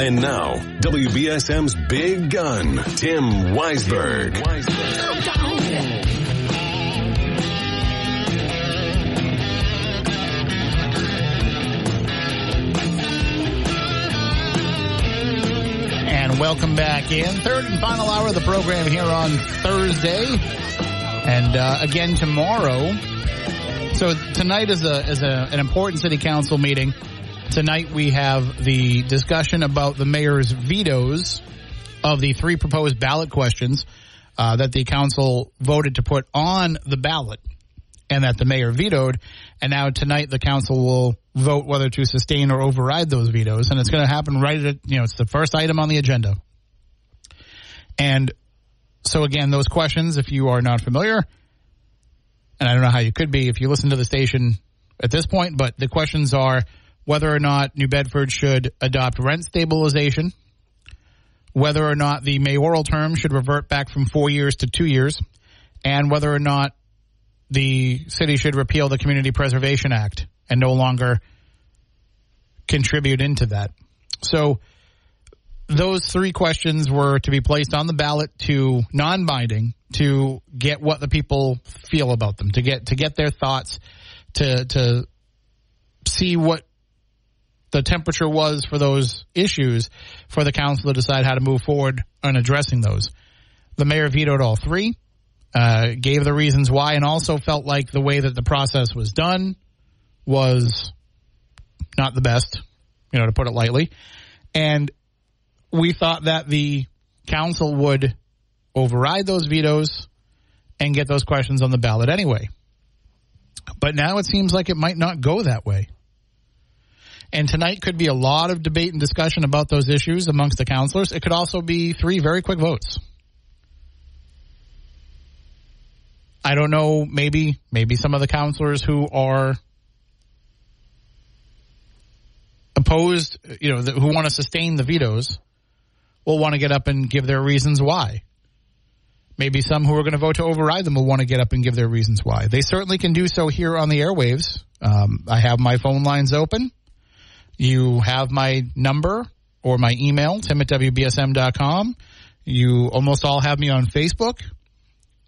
And now, WBSM's big gun, Tim Weisberg. And welcome back in. Third and final hour of the program here on Thursday. And uh, again tomorrow. So tonight is a is a, an important city council meeting. Tonight we have the discussion about the mayor's vetoes of the three proposed ballot questions uh, that the council voted to put on the ballot and that the mayor vetoed. And now tonight the council will vote whether to sustain or override those vetoes. And it's going to happen right at, you know, it's the first item on the agenda. And so again, those questions, if you are not familiar, and I don't know how you could be if you listen to the station at this point, but the questions are whether or not New Bedford should adopt rent stabilization, whether or not the mayoral term should revert back from four years to two years, and whether or not the city should repeal the Community Preservation Act and no longer contribute into that. So those three questions were to be placed on the ballot to non-binding to get what the people feel about them, to get to get their thoughts, to to see what the temperature was for those issues for the council to decide how to move forward on addressing those. The mayor vetoed all three, uh, gave the reasons why, and also felt like the way that the process was done was not the best, you know, to put it lightly. And we thought that the council would override those vetoes and get those questions on the ballot anyway. But now it seems like it might not go that way. And tonight could be a lot of debate and discussion about those issues amongst the councilors. It could also be three very quick votes. I don't know, maybe, maybe some of the councilors who are opposed, you know, who want to sustain the vetoes will want to get up and give their reasons why. Maybe some who are going to vote to override them will want to get up and give their reasons why. They certainly can do so here on the airwaves. Um, I have my phone lines open. You have my number or my email, tim at WBSM.com. You almost all have me on Facebook.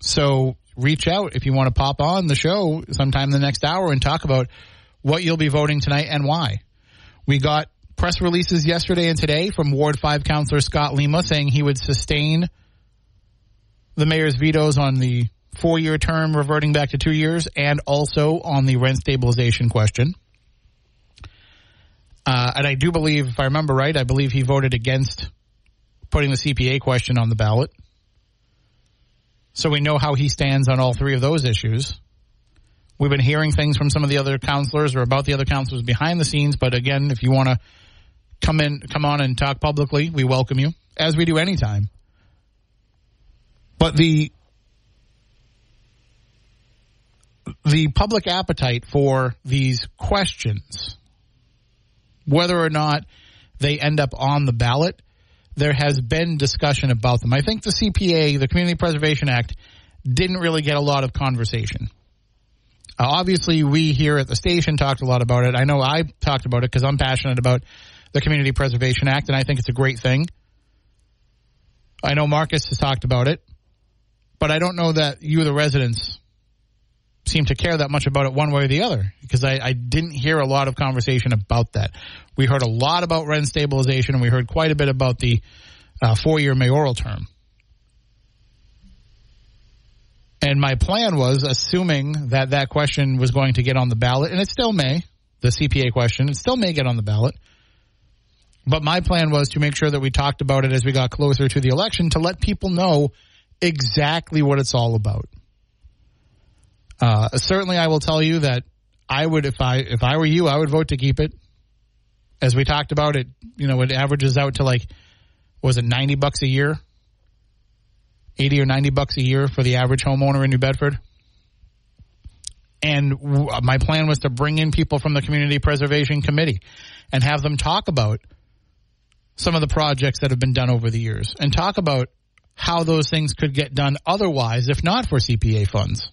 So reach out if you want to pop on the show sometime the next hour and talk about what you'll be voting tonight and why. We got press releases yesterday and today from Ward 5 Councilor Scott Lima saying he would sustain the mayor's vetoes on the four year term reverting back to two years and also on the rent stabilization question. Uh, and I do believe, if I remember right, I believe he voted against putting the CPA question on the ballot. So we know how he stands on all three of those issues. We've been hearing things from some of the other councilors or about the other councilors behind the scenes, but again, if you want to come in, come on and talk publicly, we welcome you, as we do anytime. But the the public appetite for these questions, whether or not they end up on the ballot, there has been discussion about them. I think the CPA, the Community Preservation Act, didn't really get a lot of conversation. Uh, obviously, we here at the station talked a lot about it. I know I talked about it because I'm passionate about the Community Preservation Act, and I think it's a great thing. I know Marcus has talked about it, but I don't know that you, the residents, seem to care that much about it one way or the other because I, I didn't hear a lot of conversation about that. We heard a lot about rent stabilization, and we heard quite a bit about the uh, four-year mayoral term. And my plan was, assuming that that question was going to get on the ballot, and it still may, the CPA question, it still may get on the ballot. But my plan was to make sure that we talked about it as we got closer to the election to let people know exactly what it's all about. Uh, certainly, I will tell you that I would, if I if I were you, I would vote to keep it. As we talked about it, you know, it averages out to like, was it ninety bucks a year 80 or 90 bucks a year for the average homeowner in New Bedford. And w- my plan was to bring in people from the Community Preservation Committee and have them talk about some of the projects that have been done over the years and talk about how those things could get done otherwise if not for CPA funds.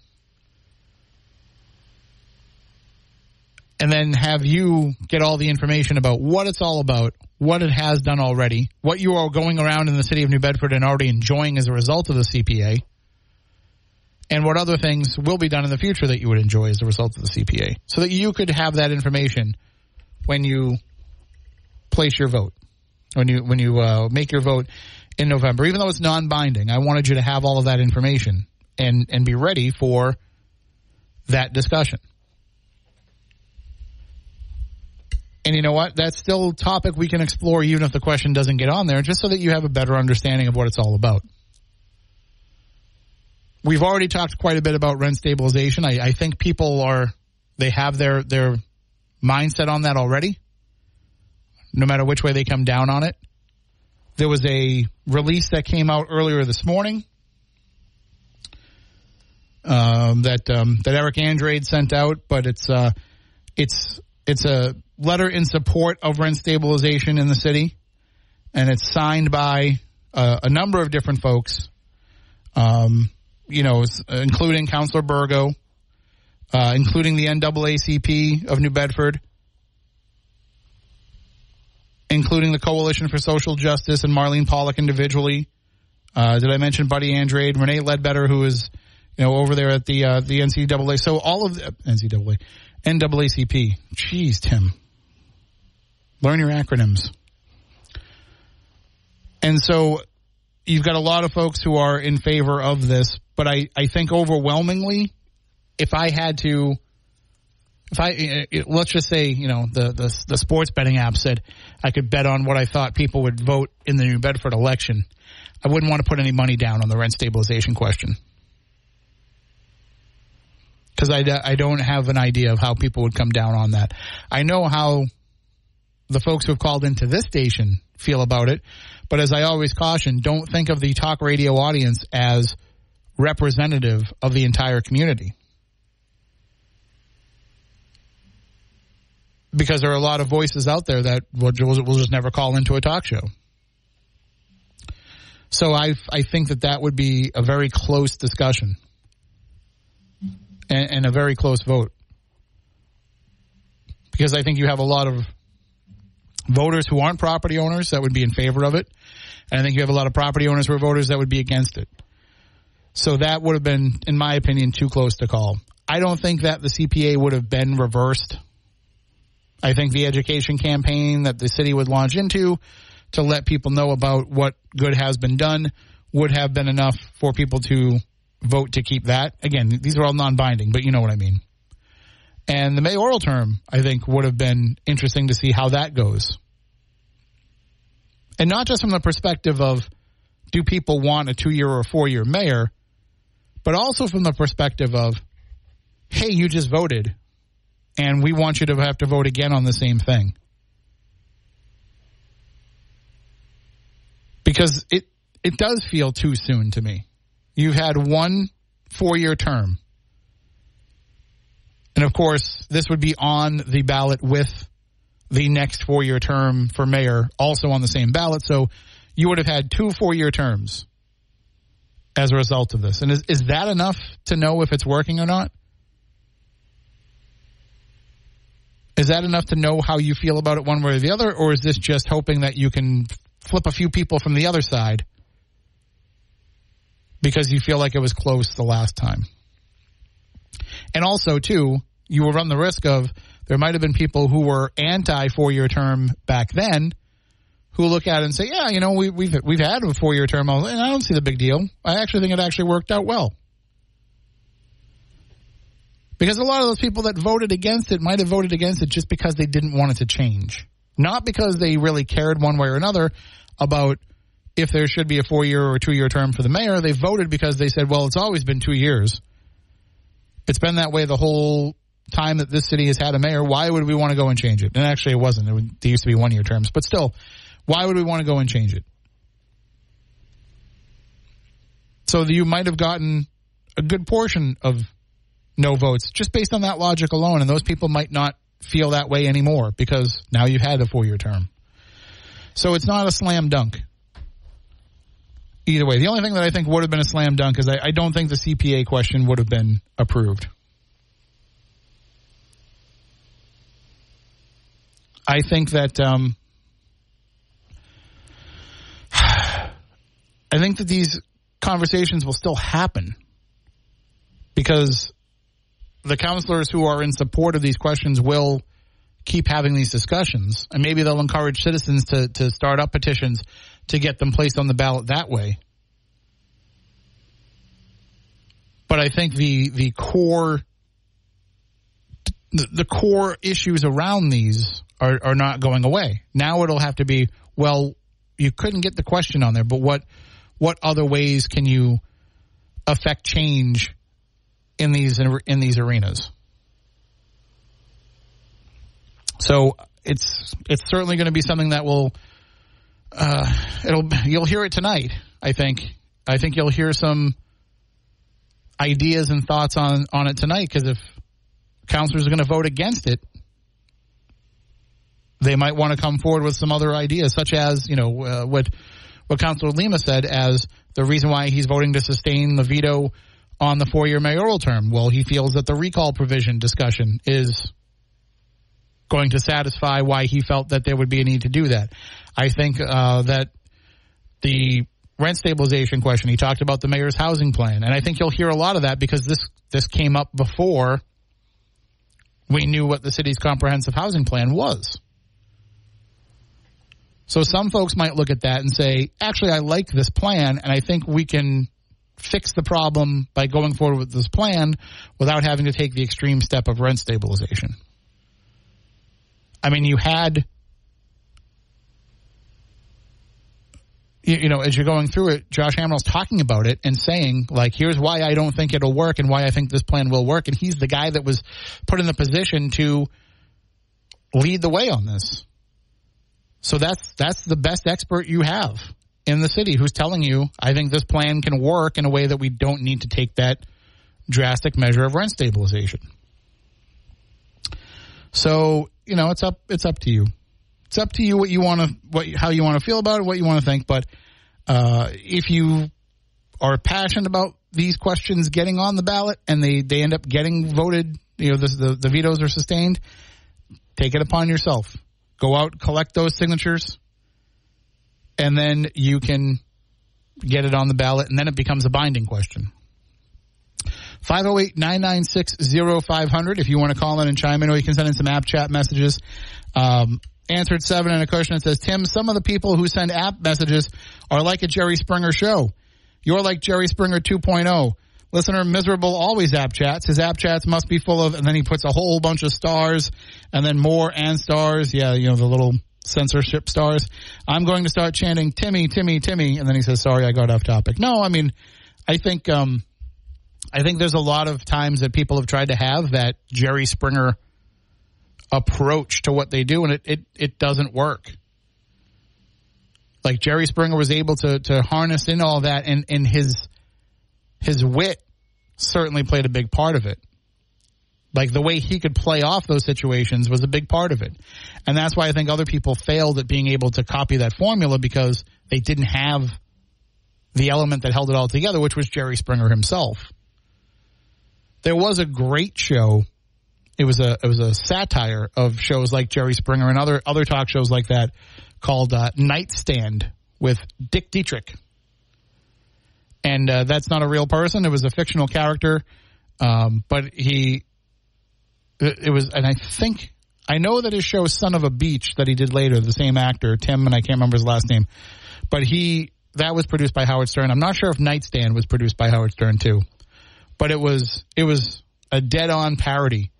And then have you get all the information about what it's all about, what it has done already, what you are going around in the city of New Bedford and already enjoying as a result of the CPA, and what other things will be done in the future that you would enjoy as a result of the CPA, so that you could have that information when you place your vote, when you when you uh, make your vote in November. Even though it's non-binding, I wanted you to have all of that information and and be ready for that discussion. And you know what? That's still a topic we can explore even if the question doesn't get on there, just so that you have a better understanding of what it's all about. We've already talked quite a bit about rent stabilization. I, I think people are they have their their mindset on that already. No matter which way they come down on it. There was a release that came out earlier this morning um, that um, that Eric Andrade sent out, but it's uh, it's it's a letter in support of rent stabilization in the city, and it's signed by uh, a number of different folks, um, you know, including Councillor Burgo, uh, including the NAACP of New Bedford, including the Coalition for Social Justice and Marlene Pollock individually. Uh, did I mention Buddy Andrade, Renee Ledbetter, who is, you know, over there at the uh, the NCAA? So all of the NCAA, NAACP. Jeez, Tim, learn your acronyms. And so you've got a lot of folks who are in favor of this, but I, I think overwhelmingly, if I had to, if I eh, eh, let's just say you know the, the the sports betting app said I could bet on what I thought people would vote in the New Bedford election, I wouldn't want to put any money down on the rent stabilization question because I, I don't have an idea of how people would come down on that. I know how the folks who have called into this station feel about it, but as I always caution, don't think of the talk radio audience as representative of the entire community. Because there are a lot of voices out there that will, just never call into a talk show. So I I think that that would be a very close discussion and, and a very close vote because I think you have a lot of voters who aren't property owners that would be in favor of it, and I think you have a lot of property owners who are voters that would be against it. So that would have been, in my opinion, too close to call. I don't think that the CPA would have been reversed. I think the education campaign that the city would launch into to let people know about what good has been done would have been enough for people to vote to keep that. Again, these are all non-binding, but you know what I mean. And the mayoral term, I think, would have been interesting to see how that goes. And not just from the perspective of do people want a two year or four year mayor, but also from the perspective of, hey, you just voted, and we want you to have to vote again on the same thing. Because it, it does feel too soon to me. You've had one four year term. And of course, this would be on the ballot with the next four year term for mayor also on the same ballot. So you would have had two four year terms as a result of this. And is, is that enough to know if it's working or not? Is that enough to know how you feel about it one way or the other? Or is this just hoping that you can flip a few people from the other side because you feel like it was close the last time? And also, too, you will run the risk of there might have been people who were anti four year term back then who look at it and say, yeah, you know, we, we've we've had a four year term, and I don't see the big deal. I actually think it actually worked out well. Because a lot of those people that voted against it might have voted against it just because they didn't want it to change. Not because they really cared one way or another about if there should be a four year or two year term for the mayor. They voted because they said, well, it's always been two years. It's been that way the whole time that this city has had a mayor. Why would we want to go and change it? And actually, it wasn't. It, used to be one year terms, but still, why would we want to go and change it? So you might have gotten a good portion of no votes just based on that logic alone. And those people might not feel that way anymore because now you've had a four year term. So it's not a slam dunk. Either way, the only thing that I think would have been a slam dunk is I, I don't think the CPA question would have been approved. I think that um, I think that these conversations will still happen because the councilors who are in support of these questions will keep having these discussions and maybe they'll encourage citizens to, to start up petitions to get them placed on the ballot that way. But I think the, the core, the, the core issues around these are, are not going away. Now it'll have to be, well, you couldn't get the question on there, but what, what other ways can you affect change in these in these arenas. So it's it's certainly going to be something that will uh, it'll you'll hear it tonight. I think I think you'll hear some ideas and thoughts on on it tonight because if councilors are going to vote against it, they might want to come forward with some other ideas, such as you know uh, what what Councilor Lima said as the reason why he's voting to sustain the veto on the four year mayoral term. Well, he feels that the recall provision discussion is going to satisfy why he felt that there would be a need to do that. I think uh, that the rent stabilization question, he talked about the mayor's housing plan, and I think you'll hear a lot of that because this this came up before we knew what the city's comprehensive housing plan was. So some folks might look at that and say, actually, I like this plan, and I think we can fix the problem by going forward with this plan without having to take the extreme step of rent stabilization. I mean, you had, you, know, as you're going through it, Josh Amaral's talking about it and saying, like, here's why I don't think it'll work and why I think this plan will work. And he's the guy that was put in the position to lead the way on this. So that's that's the best expert you have in the city who's telling you, I think this plan can work in a way that we don't need to take that drastic measure of rent stabilization. So, you know, it's up it's up to you. It's up to you what you want to what how you want to feel about it, what you want to think, but uh, if you are passionate about these questions getting on the ballot and they, they end up getting voted, you know, the, the, vetoes are sustained, take it upon yourself. Go out, collect those signatures, and then you can get it on the ballot, and then it becomes a binding question. 508-996-0500 if you want to call in and chime in, or you can send in some app chat messages. Um, answered seven and a question that says, Tim, some of the people who send app messages are like a Jerry Springer show. You're like Jerry Springer 2.0. Listener miserable always app chats. His app chats must be full of, and then he puts a whole bunch of stars and then more and stars. Yeah, you know, the little censorship stars. I'm going to start chanting Timmy, Timmy, Timmy, and then he says, "Sorry, I got off topic." No, I mean, I think um, I think there's a lot of times that people have tried to have that Jerry Springer approach to what they do, and it it, it doesn't work. Like Jerry Springer was able to to harness in all that, and and his his wit certainly played a big part of it. Like the way he could play off those situations was a big part of it. And that's why I think other people failed at being able to copy that formula because they didn't have the element that held it all together, which was Jerry Springer himself. There was a great show. It was a it was a satire of shows like Jerry Springer and other other talk shows like that called uh, Nightstand with Dick Dietrich. And uh, that's not a real person. It was a fictional character, um, but he it was, and I think I know that his show "Son of a Beach" that he did later, the same actor Tim, and I can't remember his last name, but he that was produced by Howard Stern. I'm not sure if Nightstand was produced by Howard Stern too, but it was it was a dead-on parody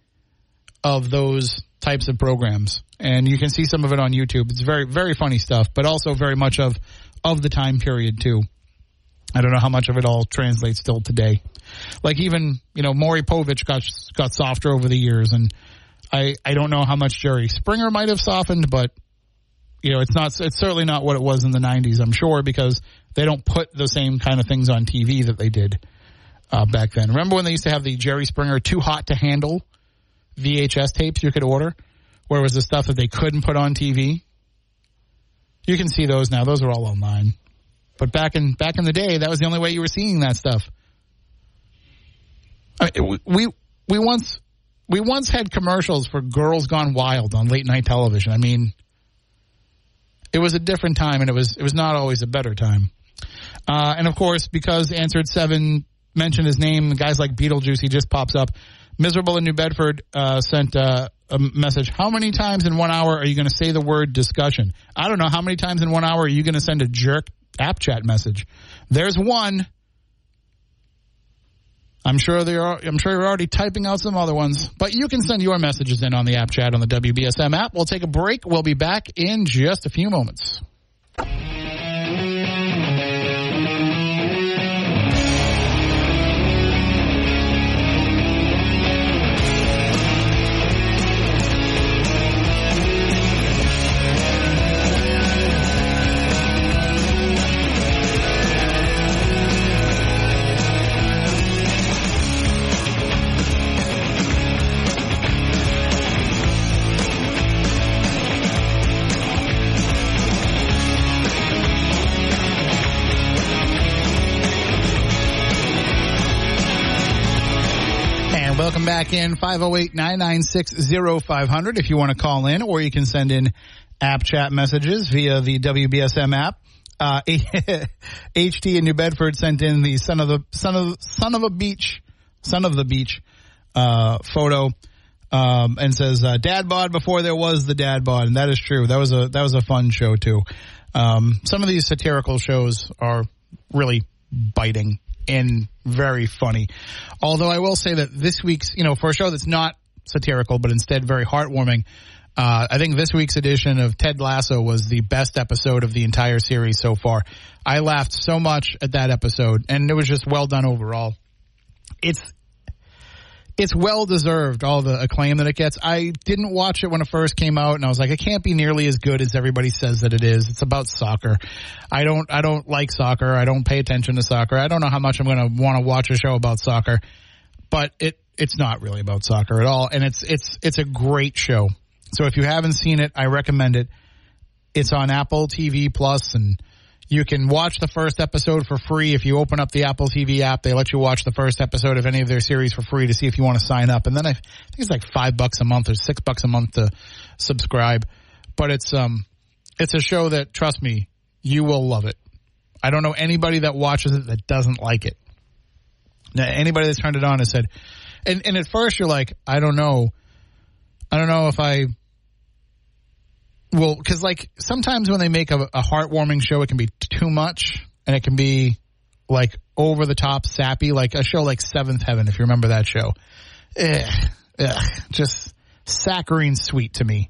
of those types of programs, and you can see some of it on YouTube. It's very very funny stuff, but also very much of of the time period too. I don't know how much of it all translates still today. Like even you know Maury Povich got got softer over the years, and I I don't know how much Jerry Springer might have softened, but you know, it's not. It's certainly not what it was in the '90s. I'm sure because they don't put the same kind of things on TV that they did uh, back then. Remember when they used to have the Jerry Springer "Too Hot to Handle" VHS tapes you could order, where was the stuff that they couldn't put on TV. You can see those now; those are all online. But back in back in the day, that was the only way you were seeing that stuff. I mean, we we once we once had commercials for Girls Gone Wild on late night television. I mean, it was a different time, and it was it was not always a better time. Uh, and of course, because answered seven mentioned his name, guys like Beetlejuice, he just pops up. Miserable in New Bedford uh, sent uh, a message. How many times in one hour are you going to say the word discussion? I don't know. How many times in one hour are you going to send a jerk app chat message? There's one. I'm sure they are. I'm sure you're already typing out some other ones, but you can send your messages in on the app chat on the WBSM app. We'll take a break. We'll be back in just a few moments. Welcome back in. 508-996-0500 if you want to call in or you can send in app chat messages via the WBSM app. Uh, HT in New Bedford sent in the son of the son of son of a beach son of the beach uh, photo um, and says uh, dad bod before there was the dad bod and that is true. That was a that was a fun show too. Um, some of these satirical shows are really biting and very funny although I will say that this week's you know for a show that's not satirical but instead very heartwarming uh, I think this week's edition of Ted Lasso was the best episode of the entire series so far. I laughed so much at that episode, and it was just well done overall. It's it's well deserved all the acclaim that it gets. I didn't watch it when it first came out, and I was like, it can't be nearly as good as everybody says that it is. It's about soccer. I don't I don't like soccer. I don't pay attention to soccer. I don't know how much I'm going to want to watch a show about soccer, but it it's not really about soccer at all, and it's it's it's a great show. So if you haven't seen it, I recommend it. It's on Apple TV Plus, and you can watch the first episode for free if you open up the Apple TV app. They let you watch the first episode of any of their series for free to see if you want to sign up. And then I think it's like five bucks a month or six bucks a month to subscribe. But it's um, it's a show that trust me, you will love it. I don't know anybody that watches it that doesn't like it. Now, anybody that's turned it on has said, and and at first you're like, I don't know. I don't know if I well, because like sometimes when they make a, a heartwarming show, it can be too much, and it can be like over the top sappy, like a show like Seventh Heaven, if you remember that show. Eh, ugh, just saccharine sweet to me,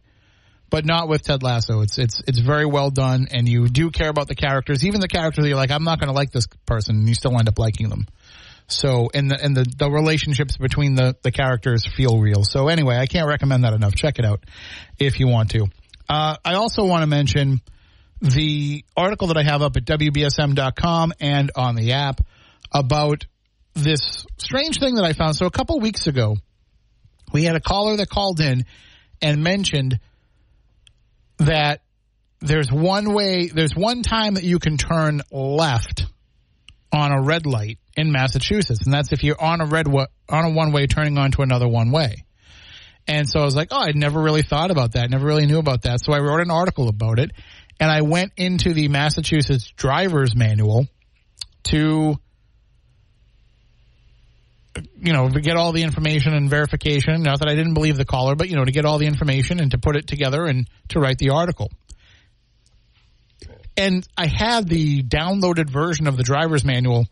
but not with Ted Lasso. It's it's it's very well done, and you do care about the characters, even the characters you're like, I'm not going to like this person, and you still end up liking them. So, and the and the, the relationships between the the characters feel real. So, anyway, I can't recommend that enough. Check it out if you want to. Uh, I also want to mention the article that I have up at WBSM.com and on the app about this strange thing that I found. So a couple weeks ago, we had a caller that called in and mentioned that there's one way, there's one time that you can turn left on a red light in Massachusetts, and that's if you're on a red on a one way turning onto another one way. And so I was like, oh, I'd never really thought about that. Never really knew about that. So I wrote an article about it and I went into the Massachusetts driver's manual to, you know, get all the information and verification. Not that I didn't believe the caller, but, you know, to get all the information and to put it together and to write the article. And I had the downloaded version of the driver's manual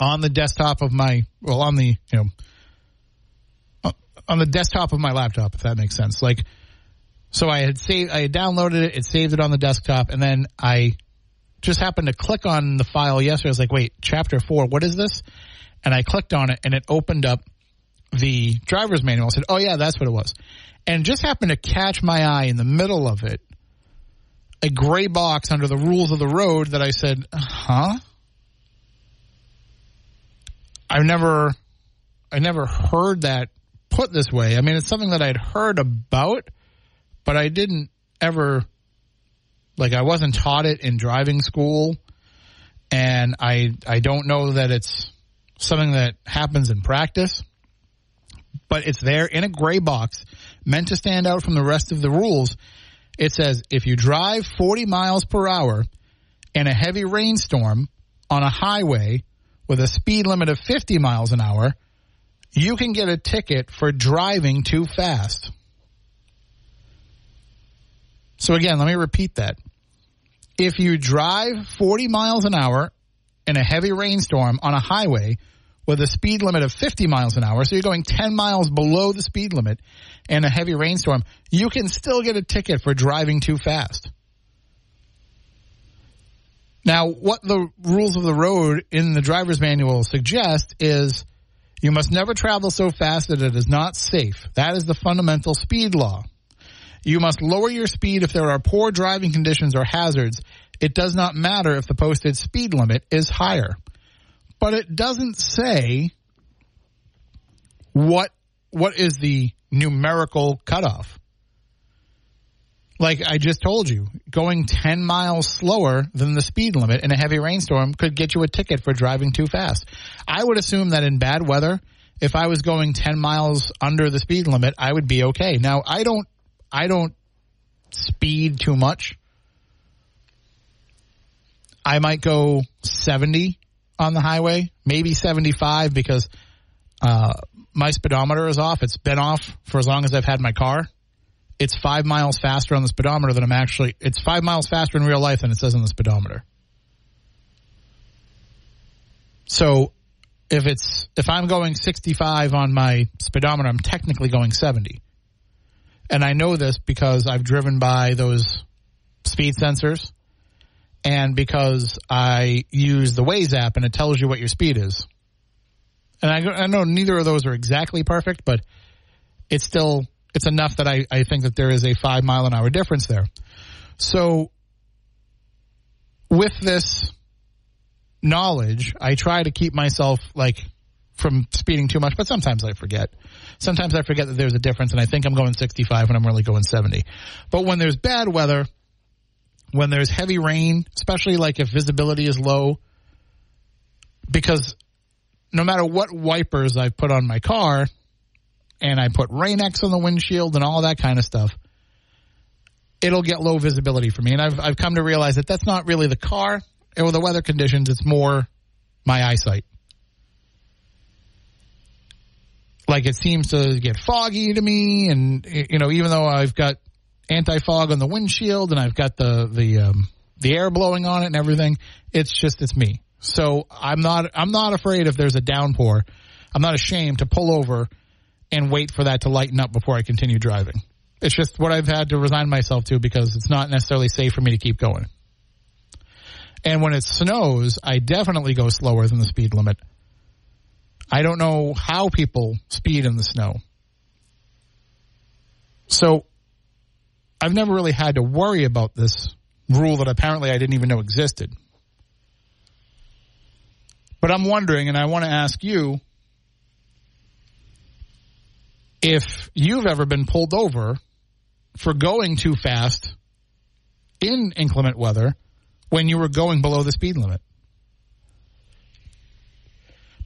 on the desktop of my, well, on the, you know, on the desktop of my laptop, if that makes sense. Like, so I had saved, I had downloaded it, it saved it on the desktop, and then I just happened to click on the file yesterday. I was like, wait, chapter four, what is this? And I clicked on it, and it opened up the driver's manual. I said, oh yeah, that's what it was. And just happened to catch my eye in the middle of it. a gray box under the rules of the road that I said, huh? I've never, I never heard that put this way. I mean, it's something that I'd heard about, but I didn't ever, like, I wasn't taught it in driving school, and I, I don't know that it's something that happens in practice, but it's there in a gray box, meant to stand out from the rest of the rules. It says if you drive 40 miles per hour in a heavy rainstorm on a highway with a speed limit of 50 miles an hour, you can get a ticket for driving too fast. So again, let me repeat that. If you drive 40 miles an hour in a heavy rainstorm on a highway with a speed limit of 50 miles an hour, so you're going 10 miles below the speed limit in a heavy rainstorm, you can still get a ticket for driving too fast. Now, what the rules of the road in the driver's manual suggest is you must never travel so fast that it is not safe. That is the fundamental speed law. You must lower your speed if there are poor driving conditions or hazards. It does not matter if the posted speed limit is higher but it doesn't say what what is the numerical cutoff. Like I just told you, going 10 miles slower than the speed limit in a heavy rainstorm could get you a ticket for driving too fast. I would assume that in bad weather, if I was going 10 miles under the speed limit, I would be okay. Now, I don't I don't speed too much. I might go 70 on the highway, maybe 75 because uh, my speedometer is off. It's been off for as long as I've had my car. It's five miles faster on the speedometer than I'm actually. It's five miles faster in real life than it says on the speedometer. So, if it's if I'm going 65 on my speedometer, I'm technically going 70, and I know this because I've driven by those speed sensors and because I use the Waze app and it tells you what your speed is. And I, I know neither of those are exactly perfect, but it's still it's enough that I, I think that there is a five mile an hour difference there. So with this knowledge, I try to keep myself like from speeding too much, but sometimes I forget. Sometimes I forget that there's a difference and I think I'm going 65 when I'm really going 70. But when there's bad weather, when there's heavy rain, especially like if visibility is low, because no matter what wipers I've put on my car, and I put Rain-X on the windshield and all that kind of stuff, it'll get low visibility for me. And I've I've come to realize that that's not really the car or the weather conditions; it's more my eyesight. Like it seems to get foggy to me, and you know, even though I've got anti fog on the windshield and I've got the the um, the air blowing on it and everything. It's just it's me. So I'm not I'm not afraid if there's a downpour. I'm not ashamed to pull over and wait for that to lighten up before I continue driving. It's just what I've had to resign myself to because it's not necessarily safe for me to keep going. And when it snows, I definitely go slower than the speed limit. I don't know how people speed in the snow. So I've never really had to worry about this rule that apparently I didn't even know existed. But I'm wondering, and I want to ask you if you've ever been pulled over for going too fast in inclement weather when you were going below the speed limit.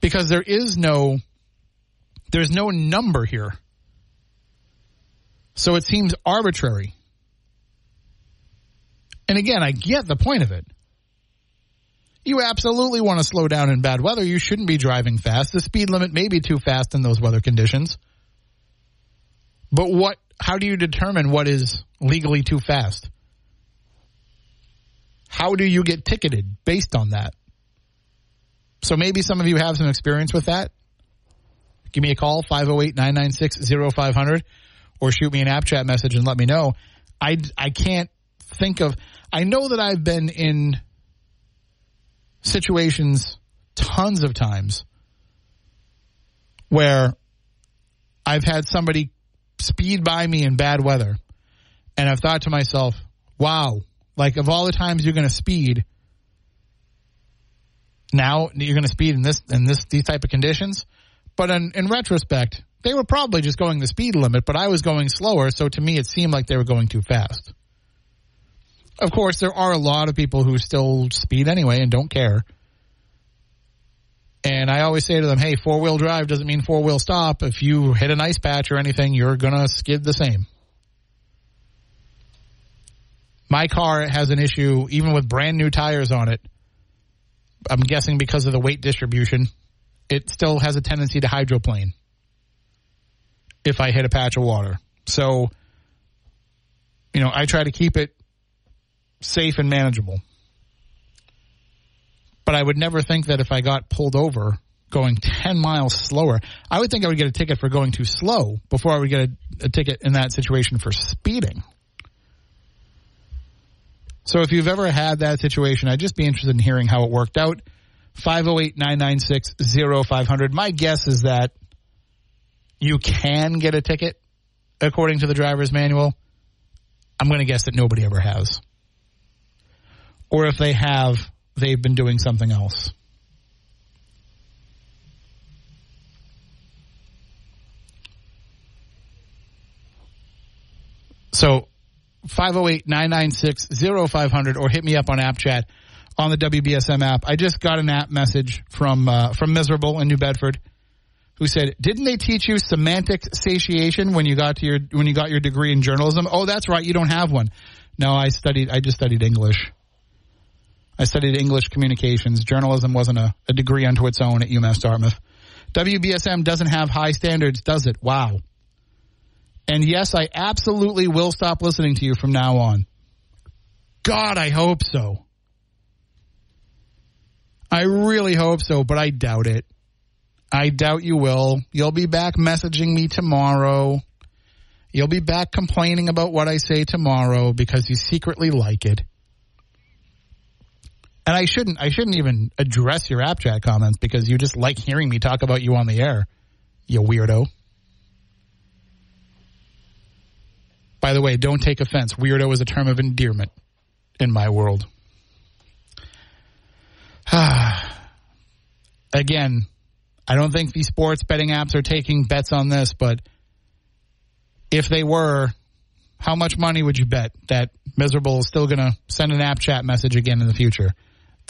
Because there is no there's no number here. So it seems arbitrary. And again, I get the point of it. You absolutely want to slow down in bad weather. You shouldn't be driving fast. The speed limit may be too fast in those weather conditions. But what how do you determine what is legally too fast? How do you get ticketed based on that? So maybe some of you have some experience with that. Give me a call 508-996-0500 or shoot me an app chat message and let me know. I I can't think of I know that I've been in situations tons of times where I've had somebody speed by me in bad weather and I've thought to myself, wow, Like of all the times you're going to speed, now you're going to speed in this in this these type of conditions. But in, in retrospect, they were probably just going the speed limit, but I was going slower, so to me it seemed like they were going too fast. Of course, there are a lot of people who still speed anyway and don't care. And I always say to them, hey, four wheel drive doesn't mean four wheel stop. If you hit an ice patch or anything, you're going to skid the same. My car has an issue, even with brand new tires on it. I'm guessing because of the weight distribution, it still has a tendency to hydroplane if I hit a patch of water. So, you know, I try to keep it safe and manageable. But I would never think that if I got pulled over going 10 miles slower, I would think I would get a ticket for going too slow before I would get a, a ticket in that situation for speeding. So if you've ever had that situation, I'd just be interested in hearing how it worked out. 508 996 0500. My guess is that you can get a ticket according to the driver's manual. I'm going to guess that nobody ever has. Or if they have, they've been doing something else. So 508-996-0500 or hit me up on app chat on the WBSM app. I just got an app message from uh, from Miserable in New Bedford who said, "Didn't they teach you semantic satiation when you got to your when you got your degree in journalism?" Oh, that's right, you don't have one. No, I studied I just studied English. I studied English communications. Journalism wasn't a, a degree unto its own at UMass Dartmouth. WBSM doesn't have high standards, does it? Wow. And yes, I absolutely will stop listening to you from now on. God, I hope so. I really hope so, but I doubt it. I doubt you will. You'll be back messaging me tomorrow. You'll be back complaining about what I say tomorrow because you secretly like it. And I shouldn't I shouldn't even address your app chat comments because you just like hearing me talk about you on the air. You weirdo. By the way, don't take offense. Weirdo is a term of endearment in my world. Again, I don't think these sports betting apps are taking bets on this, but if they were, how much money would you bet that Miserable is still going to send an app chat message again in the future?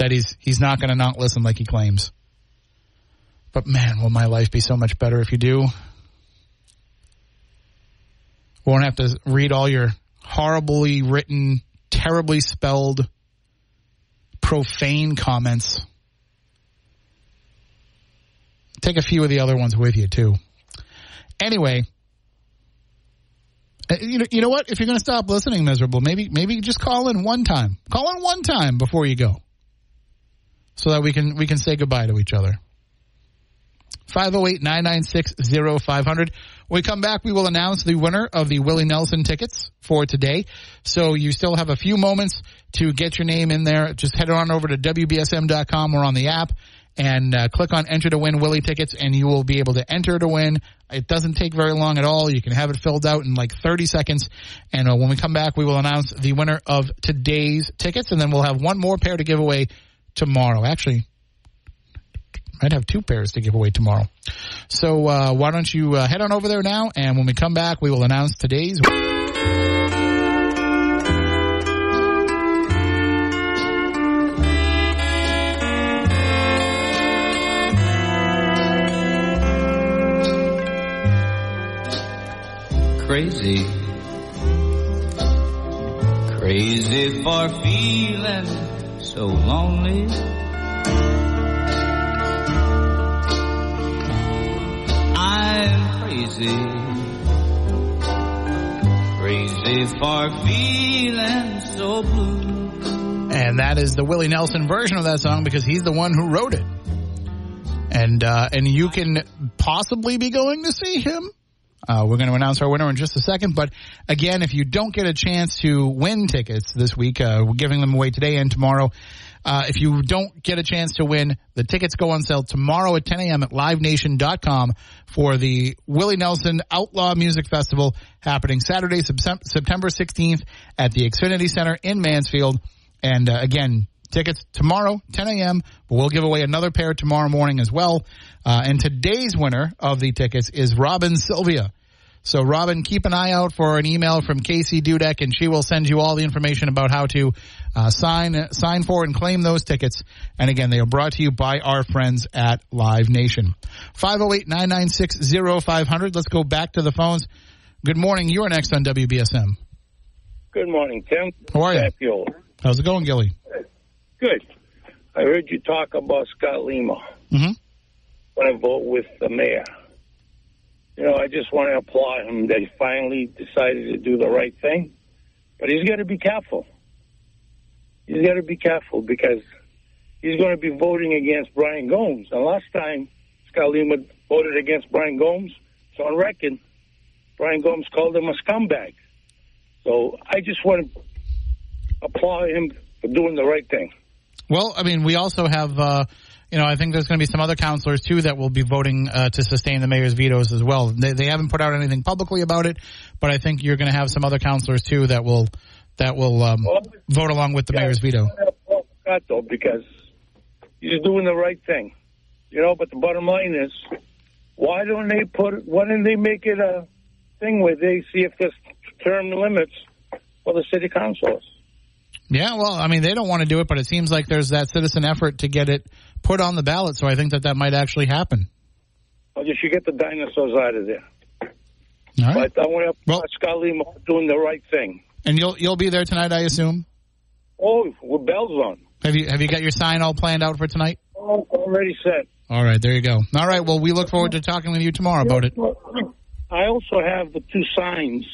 That he's he's not going to not listen like he claims. But man, will my life be so much better if you do? Won't have to read all your horribly written, terribly spelled, profane comments. Take a few of the other ones with you too. Anyway, uh, you know, you know what? If you're going to stop listening, miserable, maybe maybe just call in one time. Call in one time before you go, so that we can we can say goodbye to each other. 508-996-0500. When we come back, we will announce the winner of the Willie Nelson tickets for today. So you still have a few moments to get your name in there. Just head on over to WBSM.com or on the app and uh, click on enter to win Willie tickets and you will be able to enter to win. It doesn't take very long at all. You can have it filled out in like 30 seconds. And uh, when we come back, we will announce the winner of today's tickets and then we'll have one more pair to give away tomorrow. Actually, I'd have two pairs to give away tomorrow. So uh, why don't you uh, head on over there now, and when we come back, we will announce today's. Crazy, crazy for feeling so lonely. I'm crazy. Crazy for feeling so blue. And that is the Willie Nelson version of that song because he's the one who wrote it. And uh, and you can possibly be going to see him. Uh, we're going to announce our winner in just a second. But again, if you don't get a chance to win tickets this week, uh, we're giving them away today and tomorrow. Uh, if you don't get a chance to win, the tickets go on sale tomorrow at 10 a.m. at livenation.com for the Willie Nelson Outlaw Music Festival happening Saturday, September 16th at the Xfinity Center in Mansfield. And uh, again, tickets tomorrow, 10 a.m. But we'll give away another pair tomorrow morning as well. Uh, and today's winner of the tickets is Robin Sylvia. So, Robin, keep an eye out for an email from Casey Dudek, and she will send you all the information about how to uh, sign sign for and claim those tickets. And again, they are brought to you by our friends at Live Nation. 508-996-0500. Let's go back to the phones. Good morning. You are next on WBSM. Good morning, Tim. How are you? How's it going, Gilly? Good. I heard you talk about Scott Lima. Mm-hmm. When I vote with the mayor. You know, I just want to applaud him that he finally decided to do the right thing. But he's got to be careful. He's got to be careful because he's going to be voting against Brian Gomes. And last time Scott Lima voted against Brian Gomes, So on record. Brian Gomes called him a scumbag. So I just want to applaud him for doing the right thing. Well, I mean, we also have, uh, you know, I think there's going to be some other councilors too that will be voting uh, to sustain the mayor's vetoes as well. They, they haven't put out anything publicly about it, but I think you're going to have some other councilors too that will that will um, Well, vote along with the Yeah, mayor's veto. Scott though because he's doing the right thing, you know. But the bottom line is, why don't they put? Why don't they make it a thing where they see if there's term limits for the city councilors? Yeah, well, I mean, they don't want to do it, but it seems like there's that citizen effort to get it put on the ballot. So I think that that might actually happen. Or you should get the dinosaurs out of there. All right. But I want to Well- Scott Lima doing the right thing. And you'll you'll be there tonight, I assume. Oh, with bells on. Have you have you got your sign all planned out for tonight? Oh, already set. All right, there you go. All right, well, we look forward to talking with you tomorrow about it. I also have the two signs.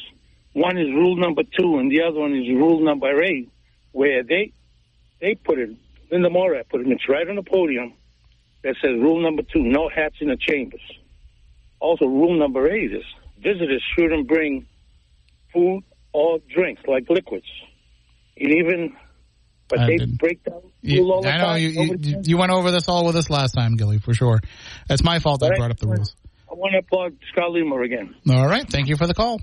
One is rule number two, and the other one is rule number eight, where they they put it. Linda Morad put it. It's right on the podium. That says rule number two: no hats in the chambers. Also, rule number eight is visitors shouldn't bring food or drinks like liquids. And even, but I they break down You- rule all the I know you, you you went over this all with us last time, Gilly, for sure. That's my fault. I Right. brought up the rules. I want to applaud Scott Lima again. All right, thank you for the call.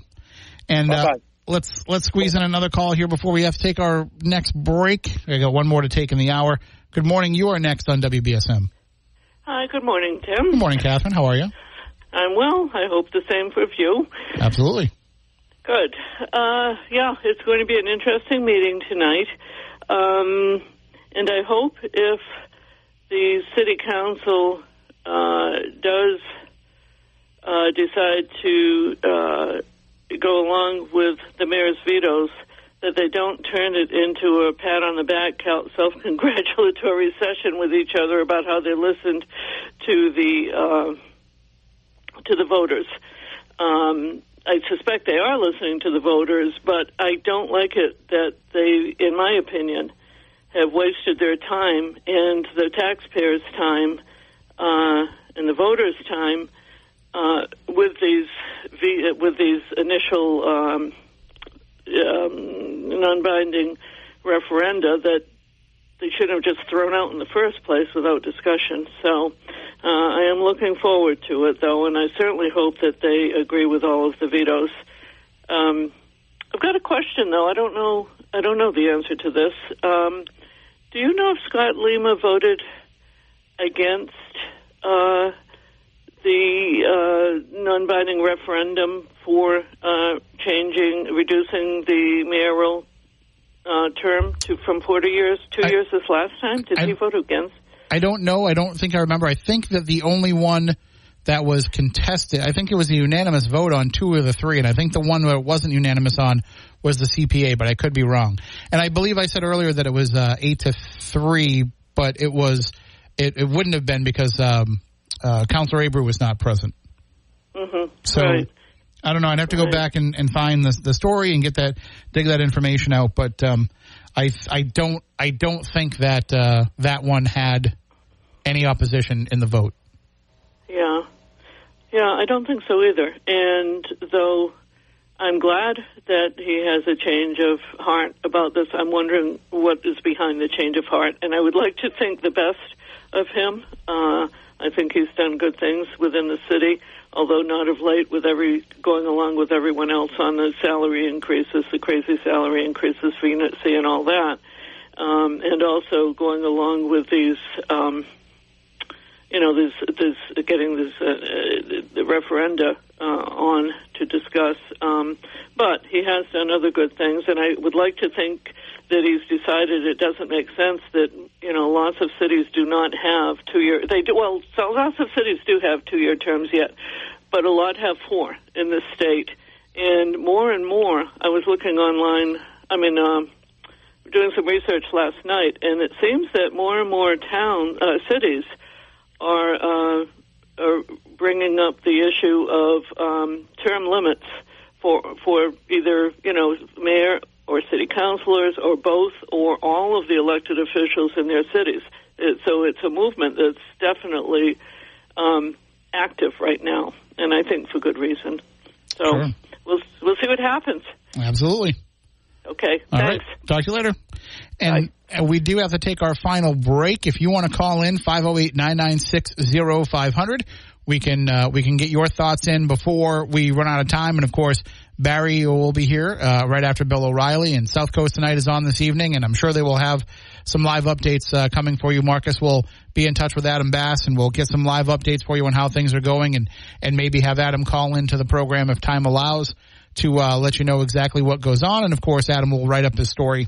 And uh, Bye-bye. Let's let's squeeze in another call here before we have to take our next break. I got one more to take in the hour. Good morning. You are next on WBSM. Hi, good morning, Tim. Good morning, Catherine. How are you? I'm well. I hope the same for you. Absolutely. Good. Uh, yeah, it's going to be an interesting meeting tonight. Um, and I hope if the city council uh, does uh, decide to uh, go along with the mayor's vetoes, that they don't turn it into a pat on the back, self congratulatory session with each other about how they listened to the uh, to the voters. Um, I suspect they are listening to the voters, but I don't like it that they, in my opinion, have wasted their time and the taxpayers' time uh, and the voters' time uh, with these with these initial um, um, non-binding referenda that they should have just thrown out in the first place without discussion. So uh, I am looking forward to it, though, and I certainly hope that they agree with all of the vetoes. Um, I've got a question, though. I don't know. I don't know the answer to this. Um, do you know if Scott Lima voted against uh, the uh, non-binding referendum for uh, changing, reducing the mayoral uh, term to from four to years, two I- years this last time? Did I- he vote against? I don't know. I don't think I remember. I think that the only one that was contested, I think it was a unanimous vote on two of the three, and I think the one that wasn't unanimous on was the CPA, but I could be wrong. And I believe I said earlier that it was uh, eight to three, but it was it, it wouldn't have been because um, uh, Councilor Abreu was not present. Mm-hmm. So right. I don't know. I'd have to go Right. back and, and find the the story and get that dig that information out. But um, I I don't I don't think that uh, that one had any opposition in the vote. Yeah. Yeah, I don't think so either. And though I'm glad that he has a change of heart about this. I'm wondering what is behind the change of heart, and I would like to think the best of him. Uh, I think he's done good things within the city, although not of late with every going along with everyone else on the salary increases, the crazy salary increases for Unit C and all that, um, and also going along with these. Um, you know, this, this getting this uh, the referenda uh, on to discuss. Um, but he has done other good things, and I would like to think he's decided it doesn't make sense that you know lots of cities do not have two year. They do well. So lots of cities do have two year terms yet, but a lot have four in the state, and more and more. I was looking online. I mean. Um, doing some research last night, and it seems that more and more town uh, cities are uh, are bringing up the issue of um, term limits for for either you know city councilors or both or all of the elected officials in their cities. It, so it's a movement that's definitely um, active right now, and I think for good reason. So sure. we'll we'll see what happens. Absolutely. Okay. All thanks. Right. Talk to you later. And Bye. we do have to take our final break. If you want to call in 508-996-0500, we can uh, we can get your thoughts in before we run out of time. And of course, Barry will be here uh, right after Bill O'Reilly. And South Coast tonight is on this evening, and I'm sure they will have some live updates uh, coming for you. Marcus will be in touch with Adam Bass, and we'll get some live updates for you on how things are going, and and maybe have Adam call into the program if time allows to uh, let you know exactly what goes on. And of course, Adam will write up his story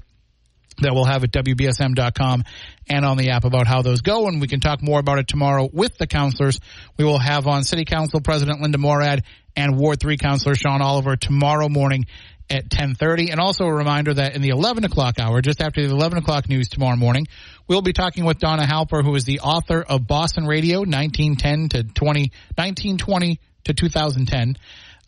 that we'll have at WBSM.com and on the app about how those go. And we can talk more about it tomorrow with the councilors. We will have on City Council President Linda Morad and Ward 3 Councilor Sean Oliver tomorrow morning at 1030. And also a reminder that in the 11 o'clock hour, just after the 11 o'clock news tomorrow morning, we'll be talking with Donna Halper, who is the author of Boston Radio 1910 to 20, 1920 to 2010.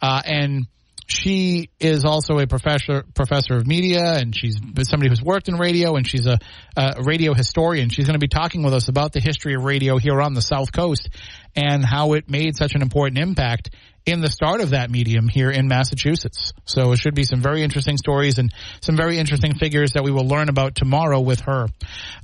Uh, and she is also a professor professor of media, and she's somebody who's worked in radio, and she's a, a radio historian. She's going to be talking with us about the history of radio here on the South Coast and how it made such an important impact in the start of that medium here in Massachusetts. So it should be some very interesting stories and some very interesting figures that we will learn about tomorrow with her.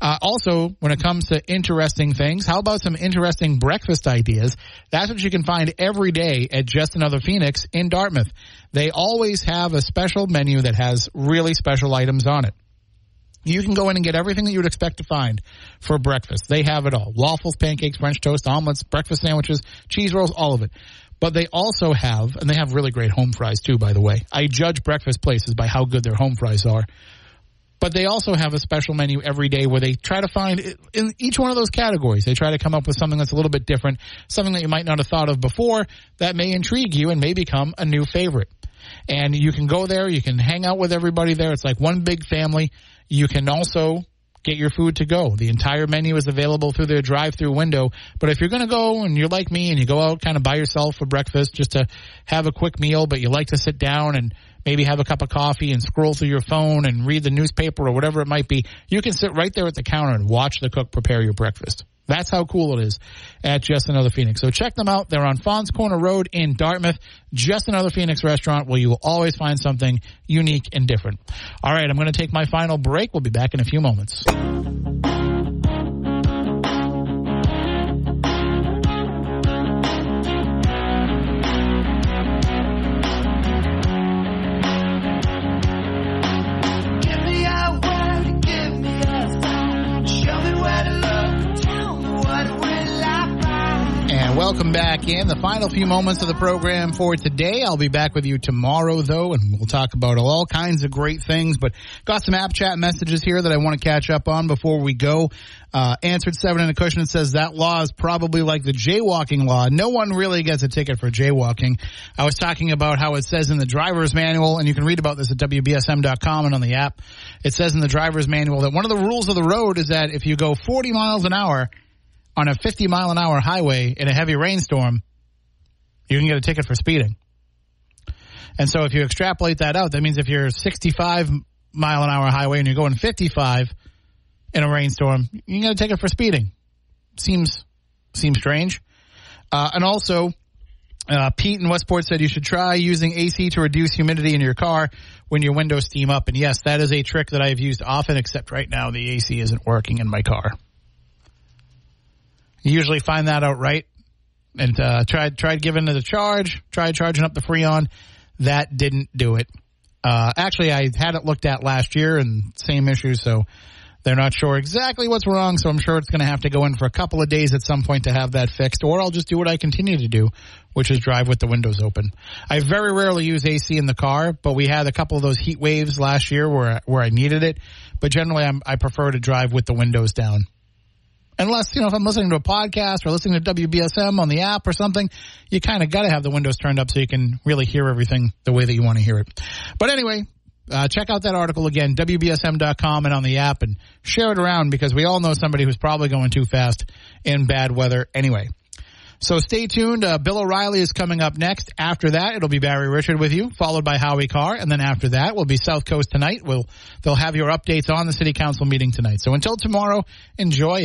Uh, also, when it comes to interesting things, how about some interesting breakfast ideas? That's what you can find every day at Just Another Phoenix in Dartmouth. They always have a special menu that has really special items on it. You can go in and get everything that you would expect to find for breakfast. They have it all. Waffles, pancakes, French toast, omelets, breakfast sandwiches, cheese rolls, all of it. But they also have, and they have really great home fries too, by the way. I judge breakfast places by how good their home fries are. But they also have a special menu every day where they try to find in each one of those categories, they try to come up with something that's a little bit different, something that you might not have thought of before that may intrigue you and may become a new favorite. And you can go there, you can hang out with everybody there. It's like one big family. You can also get your food to go. The entire menu is available through their drive-through window. But if you're going to go and you're like me and you go out kind of by yourself for breakfast just to have a quick meal, but you like to sit down and maybe have a cup of coffee and scroll through your phone and read the newspaper or whatever it might be, you can sit right there at the counter and watch the cook prepare your breakfast. That's how cool it is at Just Another Phoenix. So check them out. They're on Faunce Corner Road in Dartmouth. Just Another Phoenix restaurant where you will always find something unique and different. All right, I'm going to take my final break. We'll be back in a few moments. Welcome back in. The final few moments of the program for today. I'll be back with you tomorrow, though, and we'll talk about all kinds of great things. But got some app chat messages here that I want to catch up on before we go. Uh, answered seven in a cushion and says that law is probably like the jaywalking law. No one really gets a ticket for jaywalking. I was talking about how it says in the driver's manual, and you can read about this at WBSM.com and on the app. It says in the driver's manual that one of the rules of the road is that if you go 40 miles an hour, on a 50 mile an hour highway in a heavy rainstorm, you can get a ticket for speeding. And so if you extrapolate that out, that means if you're 65 mile an hour highway and you're going 55 in a rainstorm, you can get a ticket for speeding. Seems seems strange. Uh, and also, Uh, Pete in Westport said you should try using AC to reduce humidity in your car when your windows steam up. And yes, that is a trick that I've used often, except right now the AC isn't working in my car. You usually find that out right. And uh, tried tried giving it a charge, tried charging up the Freon. That didn't do it. Uh, actually, I had it looked at last year and same issue, so they're not sure exactly what's wrong. So I'm sure it's going to have to go in for a couple of days at some point to have that fixed, or I'll just do what I continue to do, which is drive with the windows open. I very rarely use AC in the car, but we had a couple of those heat waves last year where where I needed it. But generally, I'm, I prefer to drive with the windows down. Unless, you know, if I'm listening to a podcast or listening to WBSM on the app or something, you kind of got to have the windows turned up so you can really hear everything the way that you want to hear it. But anyway, uh, check out that article again, WBSM.com and on the app and share it around because we all know somebody who's probably going too fast in bad weather anyway. So stay tuned. Uh, Bill O'Reilly is coming up next. After that, it'll be Barry Richard with you, followed by Howie Carr, and then after that we'll be South Coast tonight. We'll they'll have your updates on the city council meeting tonight. So until tomorrow, enjoy.